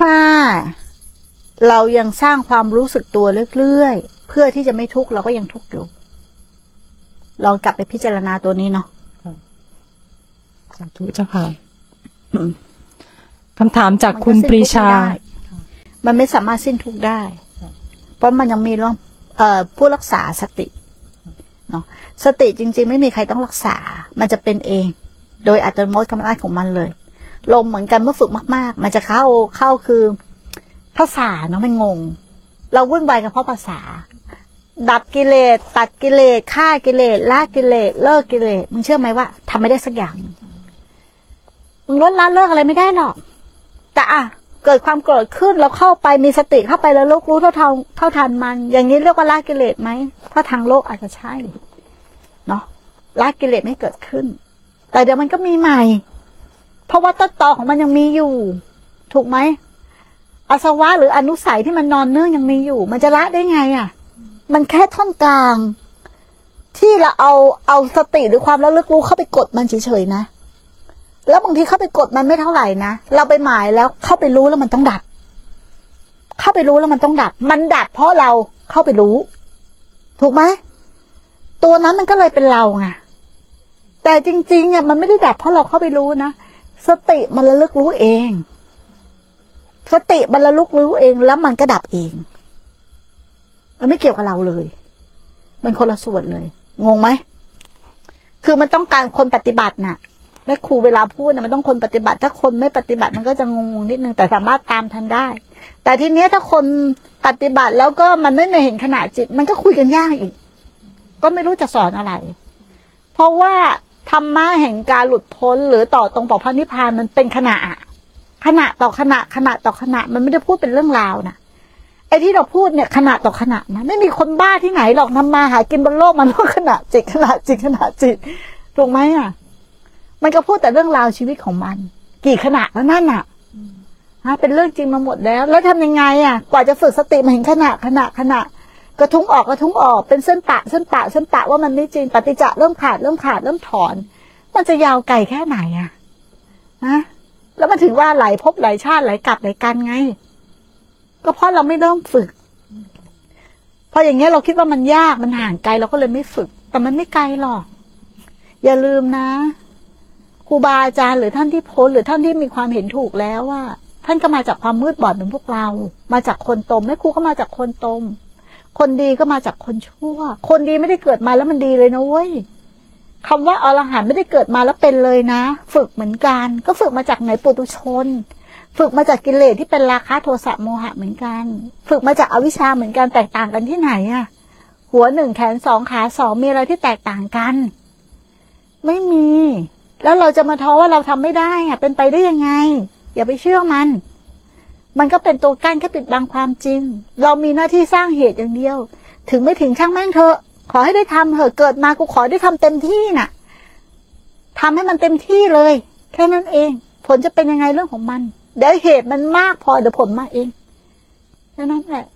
ถ้าเรายังสร้างความรู้สึกตัวเรื่อยๆ เพื่อที่จะไม่ทุกข์เราก็ยังทุกข์อยู่ ลองกลับไปพิจารณาตัวนี้เนาะสาธุเจ้าค่ะอืมคำถามจากคุณปรีชา มันไม่สามารถสิ้นทุกข์ได้ เพราะมันยังมีเรื่องเอ่อผู้รักษาสติเนาะสติจริง ๆ ไม่มีใครต้องรักษา มันจะเป็นเอง โดยอัตโนมัติกำลังของมันเลย ลมเหมือนกันเมื่อฝึกมาก ๆ มันจะเข้าเข้าคือภาษาเนาะมันงง เราวุ่นวายกับเพราะภาษา ดับกิเลสตัดกิเลสฆ่ากิเลสละกิเลสเลิกกิเลสมึงเชื่อไหมว่าทำไม่ได้สักอย่างมึงลดละเลิกอะไรไม่ได้หรอก แต่อะเกิดความโกรธขึ้นแล้วเข้าไปมีสติเข้าไปแล้วลูกรู้เท่าทันเท่าทันมัน อย่างนี้เรียกว่าละกิเลสไหมถ้าทางโลกอาจจะใช่เนาะละกิเลสไม่เกิดขึ้น แต่เดี๋ยวมันก็มีใหม่ เพราะว่าต้นตอของมันยังมีอยู่ ถูกไหมอาสวะหรืออนุสัยที่มันนอนเนื่องยังมีอยู่ มันจะละได้ไงอะ มันแค่ท่อนกลาง ที่เราเอาเอาสติหรือความระลึกรู้เข้าไปกดมันเฉยๆนะแล้วบางทีเข้าไปกดมันไม่เท่าไหร่นะเราไปหมายแล้วเข้าไปรู้แล้วมันต้องดับ เข้าไปรู้แล้วมันต้องดับ มันดับเพราะเราเข้าไปรู้ ถูกไหมตัวนั้นมันก็เลยเป็นเราไงแต่จริงๆอะมันไม่ได้ดับเพราะเราเข้าไปรู้นะ สติมันระลึกรู้เอง สติมันระลึกรู้เองแล้วมันก็ดับเอง มันไม่เกี่ยวกับเราเลย มันคนละส่วนเลย งงไหม คือมันต้องการคนปฏิบัติน่ะแม่ครูเวลาพูดนะมันต้องคนปฏิบัติ ถ้าคนไม่ปฏิบัติมันก็จะงงนิดนึงแต่สามารถตามทันได้ แต่ทีเนี้ยถ้าคนปฏิบัติแล้วก็มันไม่เห็นขนาดจิต มันก็คุยกันยากอีก ก็ไม่รู้จะสอนอะไร เพราะว่า ธรรมะแห่งการหลุดพ้น หรือต่อตรงต่อพระนิพพานมันเป็นขณะขณะต่อขณะขณะต่อขณะมันไม่ได้พูดเป็นเรื่องราวนะไอ้ที่เราพูดเนี่ยขณะต่อขณะนะไม่มีคนบ้าที่ไหนหรอกทำมาหากินบนโลกมันต้องขณะจิตขณะจิตขณะจิตถูกไหมอะ มันก็พูดแต่เรื่องราวชีวิตของมัน กี่ขณะแล้วนั่นอะฮะเป็นเรื่องจริงมาหมดแล้ว แล้วทำยังไงอะ กว่าจะฝึกสติมาเห็นขณะขณะขณะ กระทุ้งออกกระทุ้งออกเป็นเส้นปะเส้นปะเส้นปะว่ามันไม่จริงปฏิจจะเริ่มขาดเริ่มขาดเริ่มถอน มันจะยาวไกลแค่ไหนอะนะแล้วมันถึงว่าไหลพบไหลชาติไหลกลับไหลกันไง ก็เพราะเราไม่เริ่มฝึกพออย่างเงี้ยเราคิดว่ามันยากมันห่างไกลเราก็เลยไม่ฝึก แต่มันไม่ไกลหรอก อย่าลืมนะครูบาอาจารย์หรือท่านที่พ้นหรือท่านที่มีความเห็นถูกแล้วว่า ท่านก็มาจากความมืดบอดเหมือนพวกเรา มาจากคนตมแม่ครูก็มาจากคนตม คนดีก็มาจากคนชั่ว คนดีไม่ได้เกิดมาแล้วมันดีเลยนะเว้ยคำว่าอรหันต์ไม่ได้เกิดมาแล้วเป็นเลยนะ ฝึกเหมือนกัน ก็ฝึกมาจากไหนปุตุชน ฝึกมาจากกิเลสที่เป็นราคะโทสะโมหะเหมือนกัน ฝึกมาจากอวิชชาเหมือนกันแตกต่างกันที่ไหนอะหัวหนึ่งแขนสองขาสองมีอะไรที่แตกต่างกัน ไม่มี แล้วเราจะมาท้อว่าเราทำไม่ได้อะเป็นไปได้ยังไง อย่าไปเชื่อมัน มันก็เป็นตัวกั้นแค่ปิดบังความจริง เรามีหน้าที่สร้างเหตุอย่างเดียว ถึงไม่ถึงช่างแม่งเถอะ ขอให้ได้ทำเถอะเกิดมากูขอได้ทำเต็มที่น่ะทำให้มันเต็มที่เลย แค่นั้นเอง ผลจะเป็นยังไงเรื่องของมัน เดี๋ยวเหตุมันมากพอเดี๋ยวผลมาเองแค่นั้นแหละ